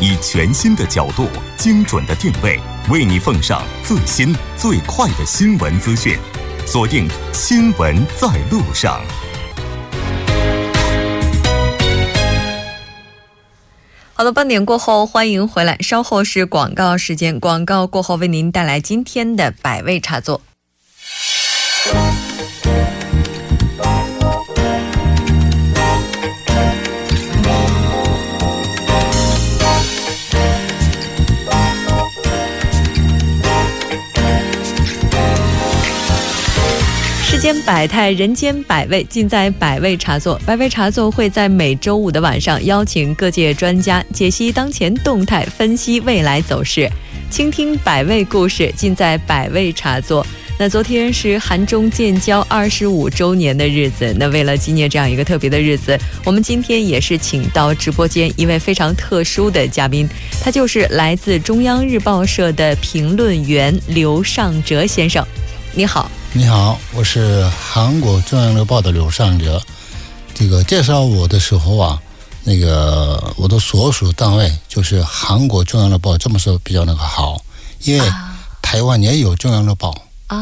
以全新的角度、精准的定位，为你奉上最新最快的新闻资讯。锁定《新闻在路上》。好的，半点过后，欢迎回来。稍后是广告时间，广告过后为您带来今天的百味茶座。百态，人间百味，尽在百味茶座。百味茶座会在每周五的晚上邀请各界专家解析当前动态，分析未来走势，倾听百味故事，尽在百味茶座。那昨天是韩中建交二十五周年的日子，那为了纪念这样一个特别的日子，我们今天也是请到直播间一位非常特殊的嘉宾，他就是来自中央日报社的评论员刘尚哲先生。你好。你好，我是韩国中央日报的刘尚哲。这个介绍我的时候啊，那个我的所属单位就是韩国中央日报，这么说比较那个好，因为台湾也有中央日报啊。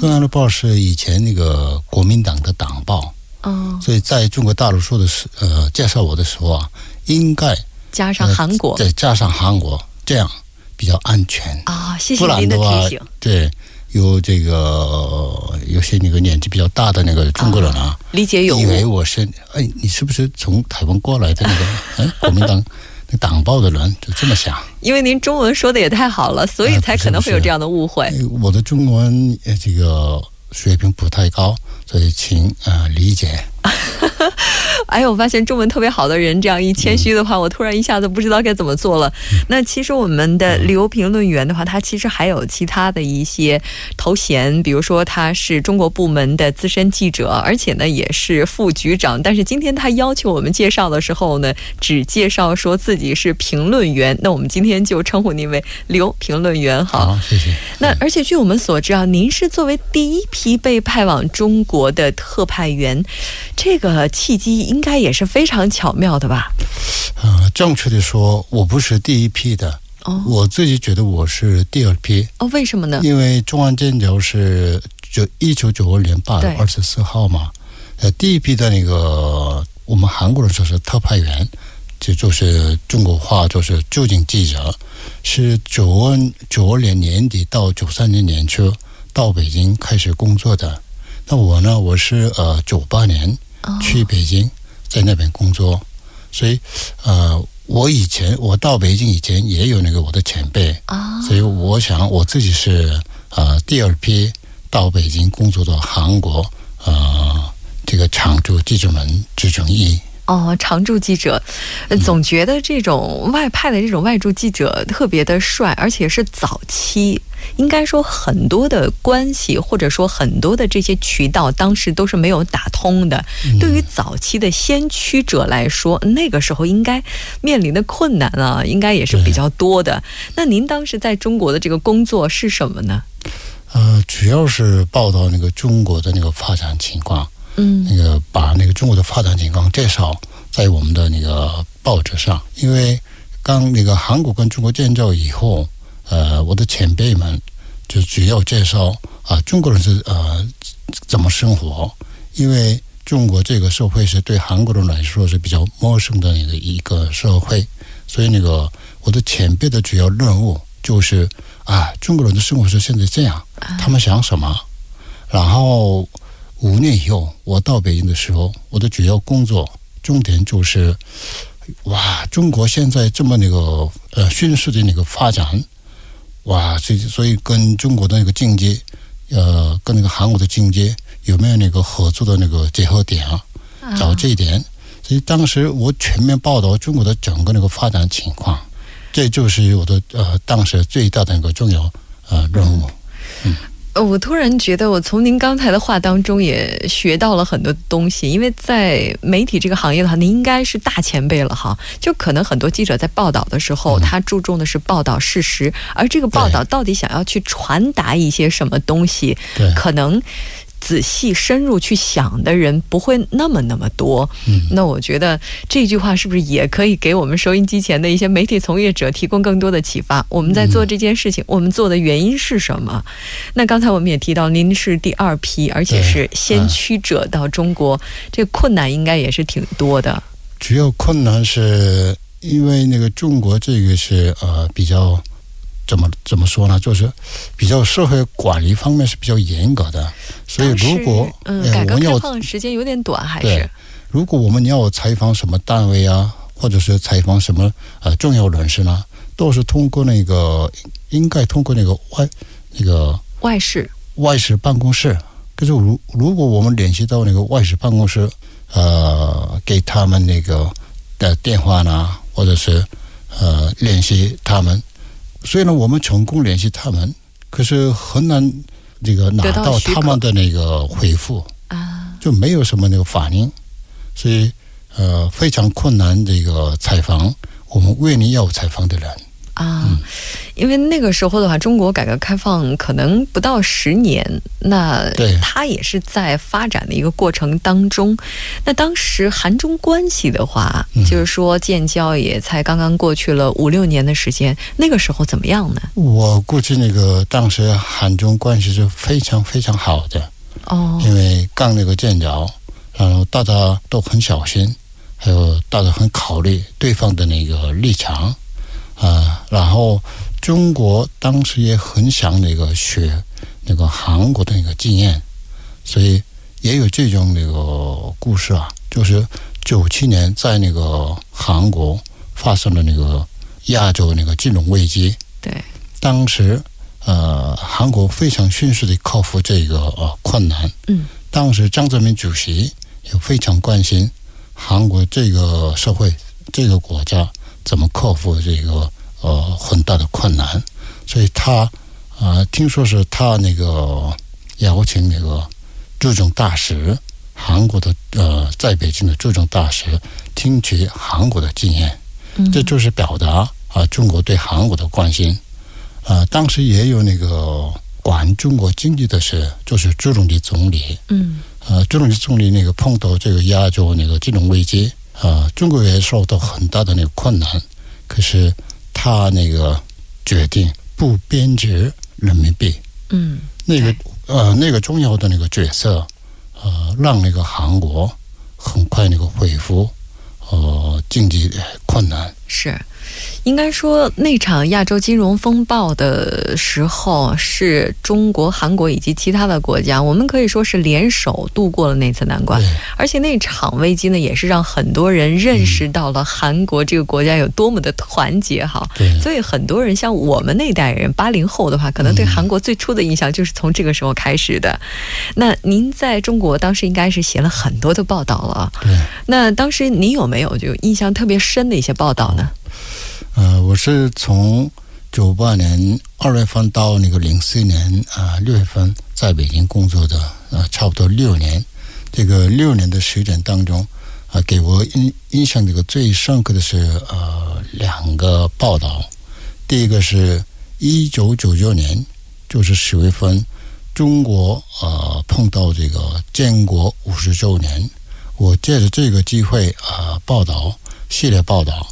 中央日报是以前那个国民党的党报，哦，所以在中国大陆说的是呃介绍我的时候啊，应该加上韩国，再加上韩国，这样比较安全啊。谢谢您的提醒。对。有这个有些那个年纪比较大的那个中国人啊，理解有以为我是哎，你是不是从台湾过来的那个 哎国民党那党报的人？就这么想。因为您中文说的也太好了，所以才可能会有这样的误会。我的中文这个水平不太高，所以请啊理解。哎，我发现中文特别好的人，这样一谦虚的话，我突然一下子不知道该怎么做了。那其实我们的刘评论员的话，他其实还有其他的一些头衔，比如说他是中国部门的资深记者，而且呢也是副局长。但是今天他要求我们介绍的时候呢，只介绍说自己是评论员。那我们今天就称呼您为刘评论员，好，谢谢。那而且据我们所知啊，您是作为第一批被派往中国的特派员。这个契机应该也是非常巧妙的吧？呃，正确的说，我不是第一批的。哦，我自己觉得我是第二批。哦，为什么呢？因为中央建交是就一九九二年八月二十四号嘛。呃，第一批的那个我们韩国人说是特派员，就就是中国话就是驻京记者，是九二九二年年底到九三年年初到北京开始工作的。那我呢？我是呃九八年去北京，在那边工作，所以呃，我以前我到北京以前也有那个我的前辈。啊，所以我想我自己是呃第二批到北京工作的韩国呃这个常驻记者们之中一。哦，常驻记者，总觉得这种外派的这种外驻记者特别的帅，而且是早期。应该说，很多的关系或者说很多的这些渠道，当时都是没有打通的。对于早期的先驱者来说，那个时候应该面临的困难啊，应该也是比较多的。那您当时在中国的这个工作是什么呢？呃，主要是报道那个中国的那个发展情况。嗯，那个中国的发展情况介绍在我们的那个报纸上，因为刚那个韩国跟中国建交以后，呃，我的前辈们就主要介绍啊，中国人是呃怎么生活，因为中国这个社会是对韩国人来说是比较陌生的那个一个社会，所以那个我的前辈的主要任务就是啊，中国人的生活是现在这样，他们想什么，然后。五年以后，我到北京的时候，我的主要工作重点就是，哇，中国现在这么那个呃迅速的那个发展，哇，所以所以跟中国的那个经济，呃，跟那个韩国的经济有没有那个合作的那个结合点啊？找这一点，所以当时我全面报道中国的整个那个发展情况，这就是我的呃当时最大的一个重要呃任务，嗯。呃，我突然觉得，我从您刚才的话当中也学到了很多东西。因为在媒体这个行业的话，您应该是大前辈了哈。就可能很多记者在报道的时候，他注重的是报道事实，而这个报道到底想要去传达一些什么东西，可能。仔细深入去想的人不会那么那么多。嗯，那我觉得这句话是不是也可以给我们收音机前的一些媒体从业者提供更多的启发？我们在做这件事情，我们做的原因是什么？那刚才我们也提到，您是第二批，而且是先驱者到中国，这个困难应该也是挺多的。主要困难是因为那个中国这个是呃比较。怎么怎么说呢？就是比较社会管理方面是比较严格的，所以如果嗯改革开放时间有点短，还是如果我们要采访什么单位啊，或者是采访什么呃重要人士呢，都是通过那个应该通过那个外那个外事外事办公室。可是如如果我们联系到那个外事办公室，呃，给他们那个的电话呢，或者是呃联系他们。所以呢，我们成功联系他们，可是很难这个拿到他们的那个回复啊，就没有什么那个反应，所以呃非常困难这个采访我们为你要采访的人。啊，因为那个时候的话，中国改革开放可能不到十年，那它也是在发展的一个过程当中。那当时韩中关系的话，就是说建交也才刚刚过去了五六年的时间，那个时候怎么样呢？我估计那个当时韩中关系是非常非常好的哦，因为刚那个建交，然后大家都很小心，还有大家很考虑对方的那个立场。啊，然后中国当时也很想那个学那个韩国的那个经验，所以也有这种那个故事啊，就是九七年在那个韩国发生了那个亚洲那个金融危机，对，当时呃韩国非常迅速的克服这个呃困难，嗯，当时张泽民主席也非常关心韩国这个社会这个国家。怎么克服这个呃很大的困难？所以他啊，听说是他那个邀请那个驻中大使，韩国的呃在北京的驻中大使，听取韩国的经验，这就是表达啊中国对韩国的关心。啊，当时也有那个管中国经济的是，就是朱镕基总理。嗯。呃，朱镕基总理那个碰到这个亚洲那个金融危机。啊，中国也受到很大的那个困难，可是他那个决定不贬值人民币，嗯，那个呃那个重要的那个角色，呃，让那个韩国很快那个恢复呃经济困难。是。应该说，那场亚洲金融风暴的时候，是中国、韩国以及其他的国家，我们可以说是联手度过了那次难关。而且那场危机呢，也是让很多人认识到了韩国这个国家有多么的团结。哈，所以很多人像我们那代人，八零后的话，可能对韩国最初的印象就是从这个时候开始的。那您在中国当时应该是写了很多的报道了。对。那当时您有没有就印象特别深的一些报道呢？呃，我是从九八年二月份到那个零四年啊六月份在北京工作的啊，差不多六年。这个六年的时间当中啊，给我印印象这个最深刻的是呃两个报道。第一个是一九九九年，就是十月份，中国呃碰到这个建国五十周年，我借着这个机会啊报道系列报道。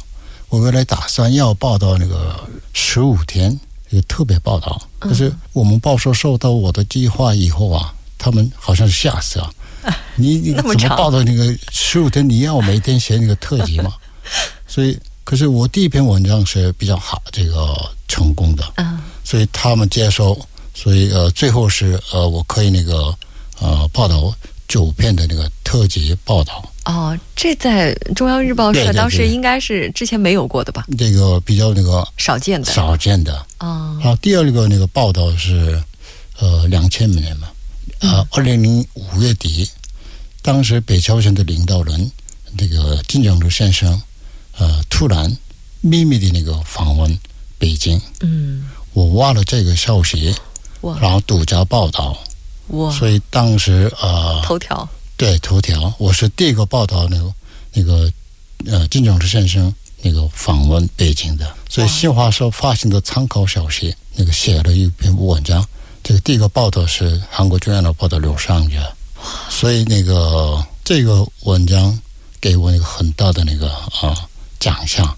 我原来打算要报道那个十五天一个特别报道，可是我们报社收到我的计划以后啊，他们好像是吓死 了！你你怎么报道那个十五天？你要每天写那个特辑嘛？所以，可是我第一篇文章是比较好，这个成功的，嗯，所以他们接受，所以呃，最后是呃，我可以那个呃报道九篇的那个特辑报道。哦，这在中央日报社当时应该是之前没有过的吧？这个比较那个少见的，少见的。啊，好，第二个那个报道是，呃，两千年嘛，啊，二零零五月底，当时北朝鲜的领导人那个金正日先生，呃，突然秘密的那个访问北京。嗯，我挖了这个消息，然后独家报道，哇，所以当时啊，头条。对头条，我是第一个报道那个那个呃金正日先生那个访问北京的，所以新华社发行的参考消息，那个写了一篇文章，这个第一个报道是韩国中央的报道刘尚杰，所以那个这个文章给我一个很大的那个啊奖项，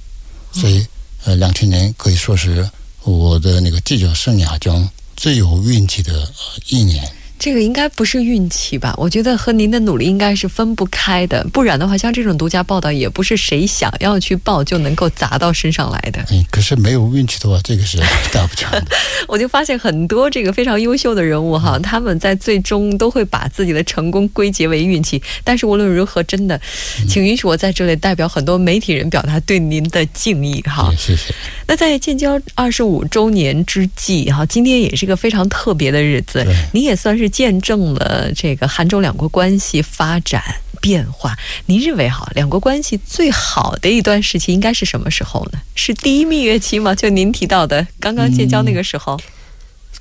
所以呃两千年可以说是我的那个记者生涯中最有运气的一年。这个应该不是运气吧？我觉得和您的努力应该是分不开的，不然的话，像这种独家报道，也不是谁想要去报就能够砸到身上来的。嗯，可是没有运气的话，这个是打不成的。我就发现很多这个非常优秀的人物哈，他们在最终都会把自己的成功归结为运气。但是无论如何，真的，请允许我在这里代表很多媒体人表达对您的敬意哈。谢谢。那在建交二十五周年之际哈，今天也是一个非常特别的日子，您也算是。见证了这个韩中两国关系发展变化。您认为哈，两国关系最好的一段时期应该是什么时候呢？是第一蜜月期吗？就您提到的刚刚建交那个时候。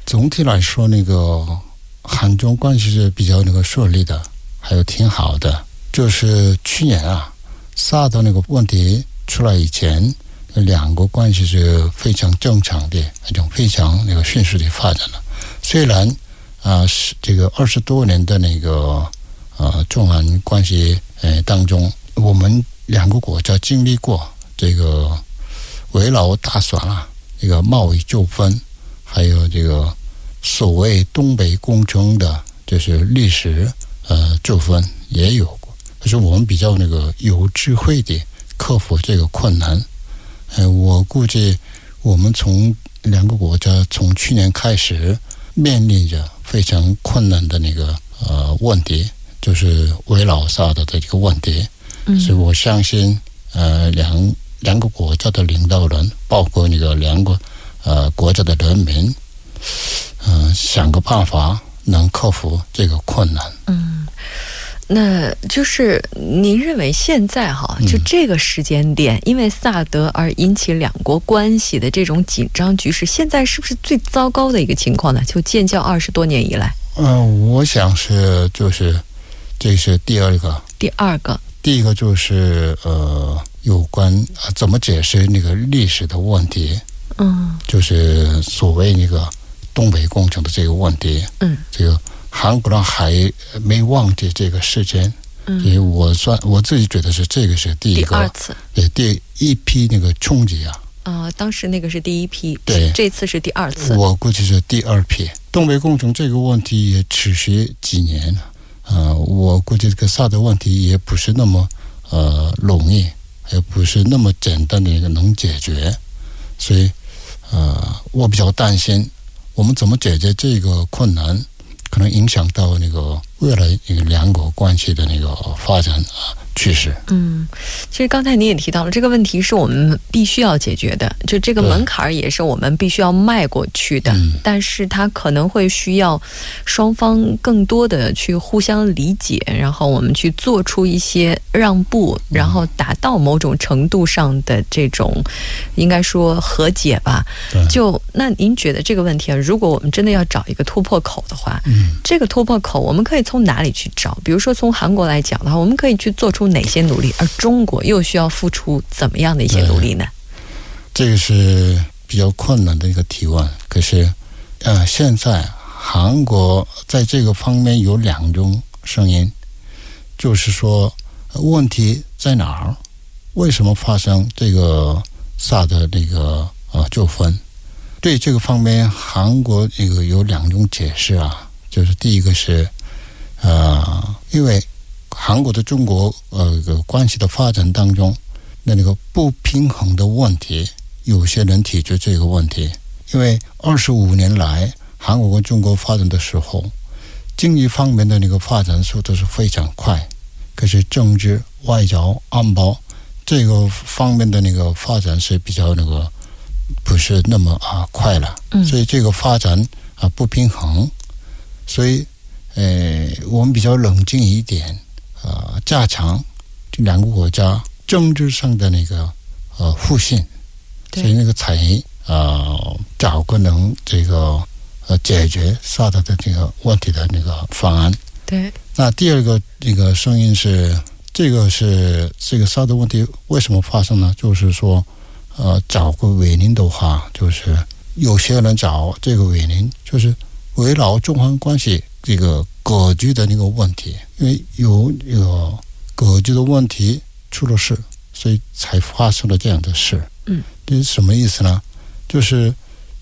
总体来说，那个韩中关系是比较那个顺利的，还有挺好的。就是去年啊，萨德那个问题出来以前，两国关系是非常正常的，那种非常那个迅速的发展了。虽然。啊，是这个二十多年的那个呃中韩关系呃当中，我们两个国家经历过这个围绕大选啊，这个贸易纠纷，还有这个所谓东北工程的，就是历史呃纠纷也有过。可是我们比较那个有智慧的克服这个困难。呃，我估计我们从两个国家从去年开始面临着。非常困难的那个呃问题，就是围绕萨德的这个问题，所以我相信呃两两个国家的领导人，包括那个两个呃国家的人民，嗯，想个办法能克服这个困难。嗯。那就是您认为现在哈，就这个时间点，因为萨德而引起两国关系的这种紧张局势，现在是不是最糟糕的一个情况呢？就建交二十多年以来，嗯，我想是就是，这是第二个，第二个，第一个就是呃，有关啊怎么解释那个历史的问题，嗯，就是所谓那个东北工程的这个问题，嗯，这个。韩国人还没忘记这个事件，所以我算我自己觉得是这个是第一个，第二次，对第一批那个冲击啊。啊，当时那个是第一批，对，这次是第二次。我估计是第二批。东北工程这个问题也持续几年了，呃，我估计这个萨德问题也不是那么呃容易，也不是那么简单的一个能解决，所以呃，我比较担心我们怎么解决这个困难。可能影响到那个未来那个两国关系的那个发展啊。趋势。嗯，其实刚才您也提到了这个问题，是我们必须要解决的，就这个门槛儿也是我们必须要迈过去的。嗯，但是它可能会需要双方更多的去互相理解，然后我们去做出一些让步，然后达到某种程度上的这种应该说和解吧。就那您觉得这个问题啊，如果我们真的要找一个突破口的话，嗯，这个突破口我们可以从哪里去找？比如说从韩国来讲的话，我们可以去做出。哪些努力？而中国又需要付出怎么样的一些努力呢？这个是比较困难的一个提问。可是，呃，现在韩国在这个方面有两种声音，就是说问题在哪儿？为什么发生这个萨的那个呃纠纷？对这个方面，韩国这个有两种解释啊，就是第一个是呃，因为。韩国的中国呃关系的发展当中，那那个不平衡的问题，有些人提出这个问题，因为二十五年来，韩国跟中国发展的时候，经济方面的那个发展速度是非常快，可是政治、外交、安保这个方面的那个发展是比较那个不是那么啊快了，所以这个发展啊不平衡，所以呃我们比较冷静一点。呃，加强这两个国家政治上的那个呃互信，所以那个才呃找个能这个呃解决萨德的这个问题的那个方案。对。那第二个那个声音是，这个是这个萨德问题为什么发生呢？就是说，呃，找个原因的话，就是有些人找这个原因，就是围绕中韩关系这个格局的那个问题，因为有这个格局的问题出了事，所以才发生了这样的事。嗯，这是什么意思呢？就是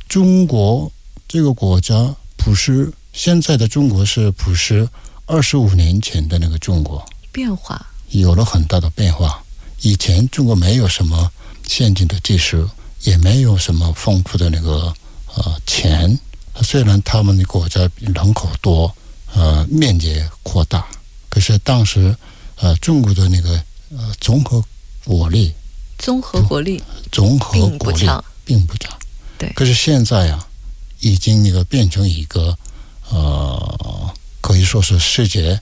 中国这个国家不是现在的中国，是不是二十五年前的那个中国？变化有了很大的变化。以前中国没有什么先进的技术，也没有什么丰富的那个呃钱。虽然他们的国家人口多，呃面积扩大，可是当时呃中国的那个呃综合国力，综合国力综合并国力不强。并不强。对可是现在啊，已经那个变成一个呃，可以说是世界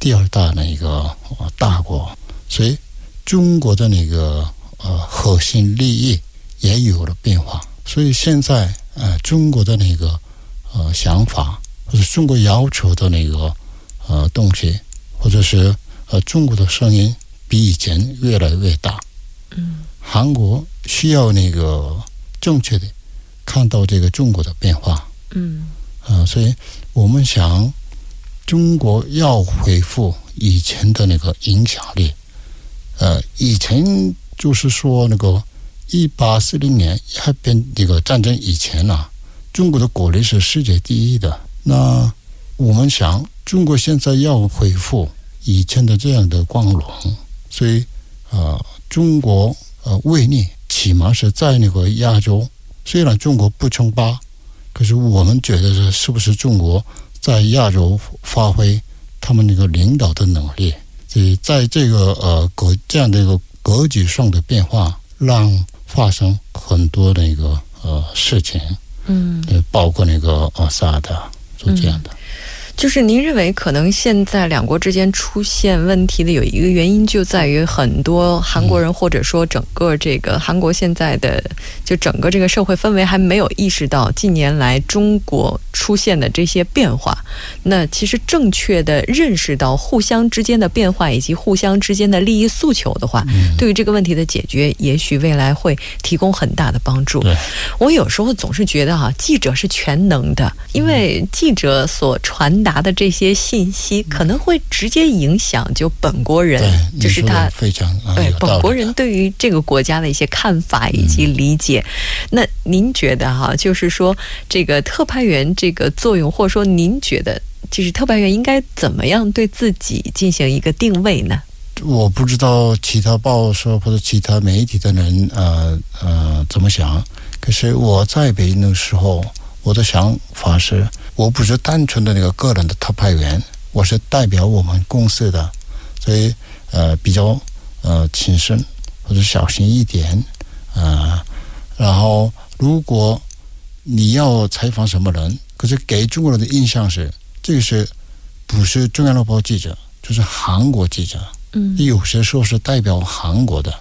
第二大的一个呃大国，所以中国的那个呃核心利益也有了变化。所以现在呃，中国的那个呃想法，或者中国要求的那个呃东西，或者是呃中国的声音，比以前越来越大。嗯韩国需要那个正确的看到这个中国的变化，嗯呃，所以我们想中国要恢复以前的那个影响力，呃，以前就是说那个一八四零年还变这个战争以前呢、中国的国力是世界第一的。那我们想，中国现在要恢复以前的这样的光荣，所以呃，中国呃威力起码是在那个亚洲，虽然中国不称霸，可是我们觉得是是不是中国在亚洲发挥他们那个领导的能力？所以在这个呃格这样的一个格局上的变化，让发生很多那个呃事情，嗯，呃，包括那个阿萨的，就这样的。就是您认为可能现在两国之间出现问题的有一个原因，就在于很多韩国人或者说整个这个韩国现在的就整个这个社会氛围还没有意识到近年来中国出现的这些变化。那其实正确的认识到互相之间的变化以及互相之间的利益诉求的话，对于这个问题的解决，也许未来会提供很大的帮助。我有时候总是觉得哈、记者是全能的，因为记者所传达的这些信息可能会直接影响就本国人，对，就是他非常啊对本国人对于这个国家的一些看法以及理解。那您觉得哈、就是说这个特派员这个作用，或者说您觉得就是特派员应该怎么样对自己进行一个定位呢？我不知道其他报社或者其他媒体的人呃呃怎么想，可是我在北京的时候，我的想法是，我不是单纯的那个个人的特派员，我是代表我们公司的，所以呃比较呃谨慎或者小心一点，呃，然后如果你要采访什么人，可是给中国人的印象是，这个是不是中央日报记者，就是韩国记者。嗯有些时候是代表韩国的，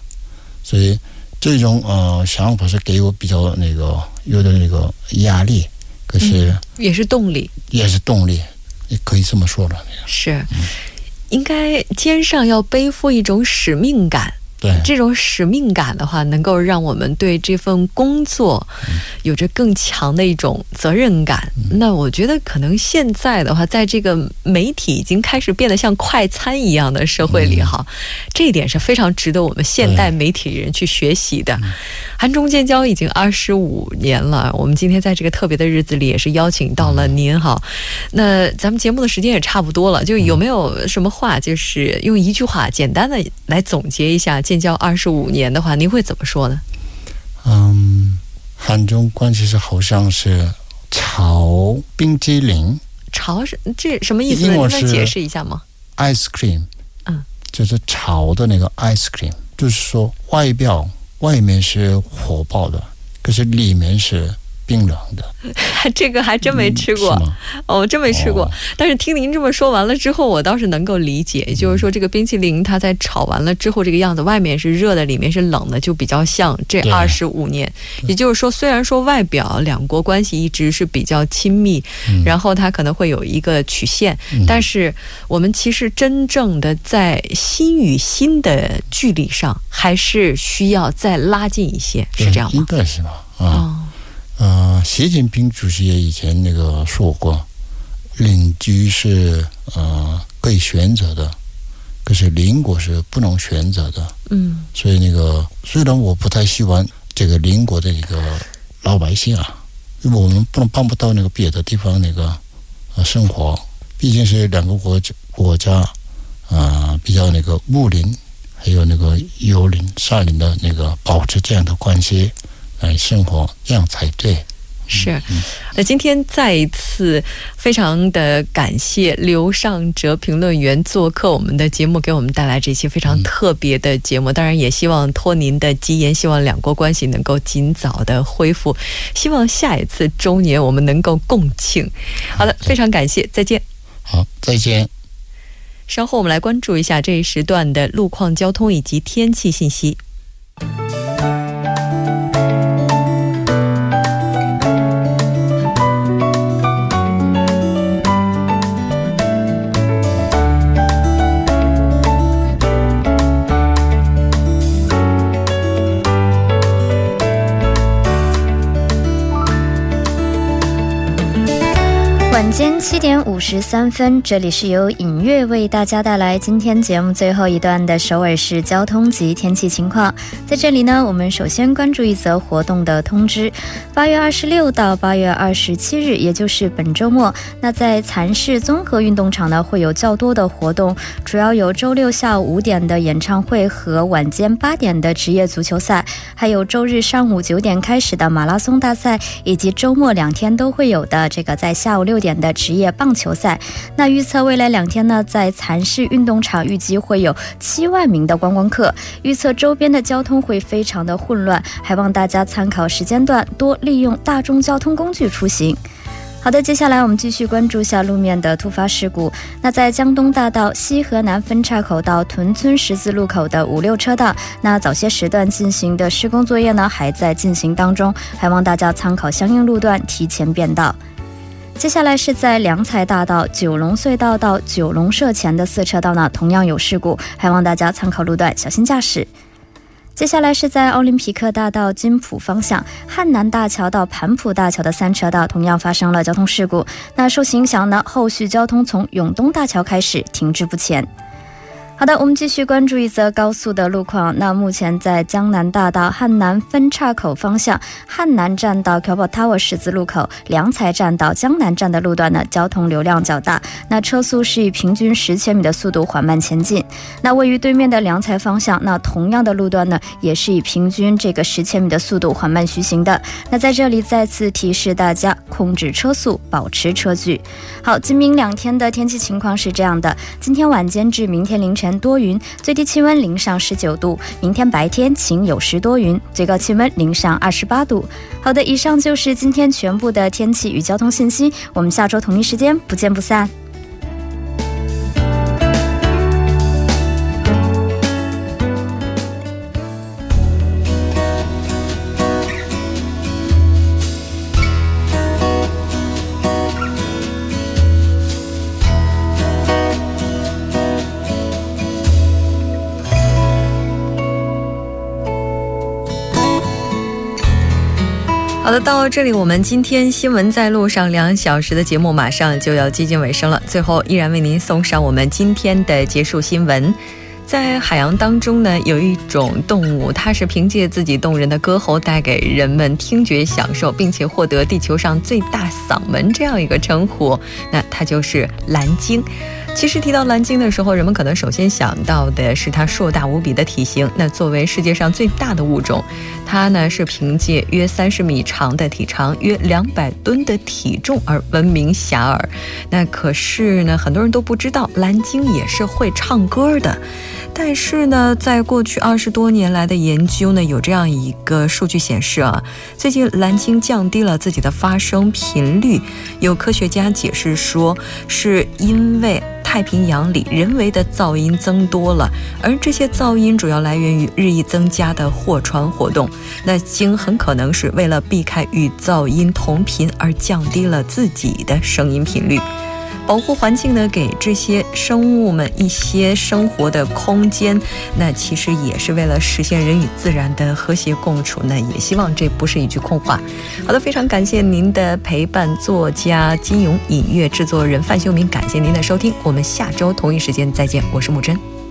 所以这种呃想法是给我比较那个有点那个压力，可是也是动力。也是动力，也可以这么说了。是，应该肩上要背负一种使命感。对，这种使命感的话，能够让我们对这份工作有着更强的一种责任感。那我觉得，可能现在的话，在这个媒体已经开始变得像快餐一样的社会里，哈、这一点是非常值得我们现代媒体人去学习的。韩中建交已经二十五年了，我们今天在这个特别的日子里，也是邀请到了您哈。那咱们节目的时间也差不多了，就有没有什么话，就是用一句话简单的来总结一下建交二十五年的话，您会怎么说呢？嗯，韩中关系是好像是炒冰激凌潮是这什么意思呢？英文是您能解释一下吗？ice cream，嗯，就是炒的那个 ice cream，就是说外表外面是火爆的，可是里面是冰冷的，这个还真没吃过。哦，真没吃过。哦但是听您这么说完了之后，我倒是能够理解，也就是说，这个冰淇淋它在炒完了之后，这个样子，外面是热的，里面是冷的，就比较像这对二十五年。也就是说，虽然说外表两国关系一直是比较亲密，嗯然后它可能会有一个曲线，嗯但是我们其实真正的在心与心的距离上，还是需要再拉近一些，是这样吗应吗？该是吧？啊。哦，呃，习近平主席也以前那个说过，邻居是呃可以选择的，可是邻国是不能选择的。嗯，所以那个虽然我不太喜欢这个邻国的一个老百姓啊，因为我们不能帮不到那个别的地方那个呃生活，毕竟是两个国家国家啊比较那个睦邻，还有那个友邻、善邻的那个保持这样的关系来生活，这样才对。是，那今天再一次非常的感谢刘尚哲评论员做客我们的节目，给我们带来这期非常特别的节目。当然，也希望托您的吉言，希望两国关系能够尽早的恢复，希望下一次周年我们能够共庆。好的，非常感谢，再见。好，再见。稍后我们来关注一下这一时段的路况、交通以及天气信息。间七点五十三分，这里是由影月为大家带来今天节目最后一段的首尔市交通及天气情况。在这里呢，我们首先关注一则活动的通知：八月二十六到八月二十七日，也就是本周末，那在蚕市综合运动场呢会有较多的活动，主要有周六下午五点的演唱会和晚间八点的职业足球赛，还有周日上午九点开始的马拉松大赛，以及周末两天都会有的这个在下午六点。的职业棒球赛，那预测未来两天呢，在蚕市运动场预计会有七万名的观光客，预测周边的交通会非常的混乱，还望大家参考时间段，多利用大众交通工具出行。好的，接下来我们继续关注下路面的突发事故。那在江东大道西河南分岔口到屯村十字路口的五六车道，那早些时段进行的施工作业呢，还在进行当中，还望大家参考相应路段提前变道。接下来是在良才大道九龙隧道到九龙社前的四车道呢，同样有事故，还望大家参考路段，小心驾驶。接下来是在奥林匹克大道金浦方向汉南大桥到盘浦大桥的三车道，同样发生了交通事故。那受其影响呢，后续交通从永东大桥开始停滞不前。好的，我们继续关注一则高速的路况。那目前在江南大道汉南分岔口方向，汉南站到 k a b o Tower 十字路口，良才站到江南站的路段呢，交通流量较大。那车速是以平均十千米的速度缓慢前进。那位于对面的良才方向，那同样的路段呢，也是以平均这个十千米的速度缓慢徐行的。那在这里再次提示大家，控制车速，保持车距。好，今明两天的天气情况是这样的：今天晚间至明天凌晨。多云，最低气温零上十九度。明天白天晴有时多云，最高气温零上二十八度。好的，以上就是今天全部的天气与交通信息。我们下周同一时间不见不散。好的，到这里，我们今天新闻在路上两小时的节目马上就要接近尾声了。最后，依然为您送上我们今天的结束新闻。在海洋当中呢，有一种动物，它是凭借自己动人的歌喉带给人们听觉享受，并且获得地球上最大嗓门这样一个称呼。那它就是蓝鲸。其实提到蓝鲸的时候，人们可能首先想到的是它硕大无比的体型。那作为世界上最大的物种，它呢是凭借约三十米长的体长、约两百吨的体重而闻名遐迩。那可是呢，很多人都不知道蓝鲸也是会唱歌的。但是呢，在过去二十多年来的研究呢，有这样一个数据显示啊，最近蓝鲸降低了自己的发声频率。有科学家解释说，是因为。太平洋里人为的噪音增多了，而这些噪音主要来源于日益增加的货船活动。那鲸很可能是为了避开与噪音同频而降低了自己的声音频率。保护环境呢，给这些生物们一些生活的空间，那其实也是为了实现人与自然的和谐共处。那也希望这不是一句空话。好的，非常感谢您的陪伴，作家金勇，音乐制作人范秀明，感谢您的收听，我们下周同一时间再见，我是木真。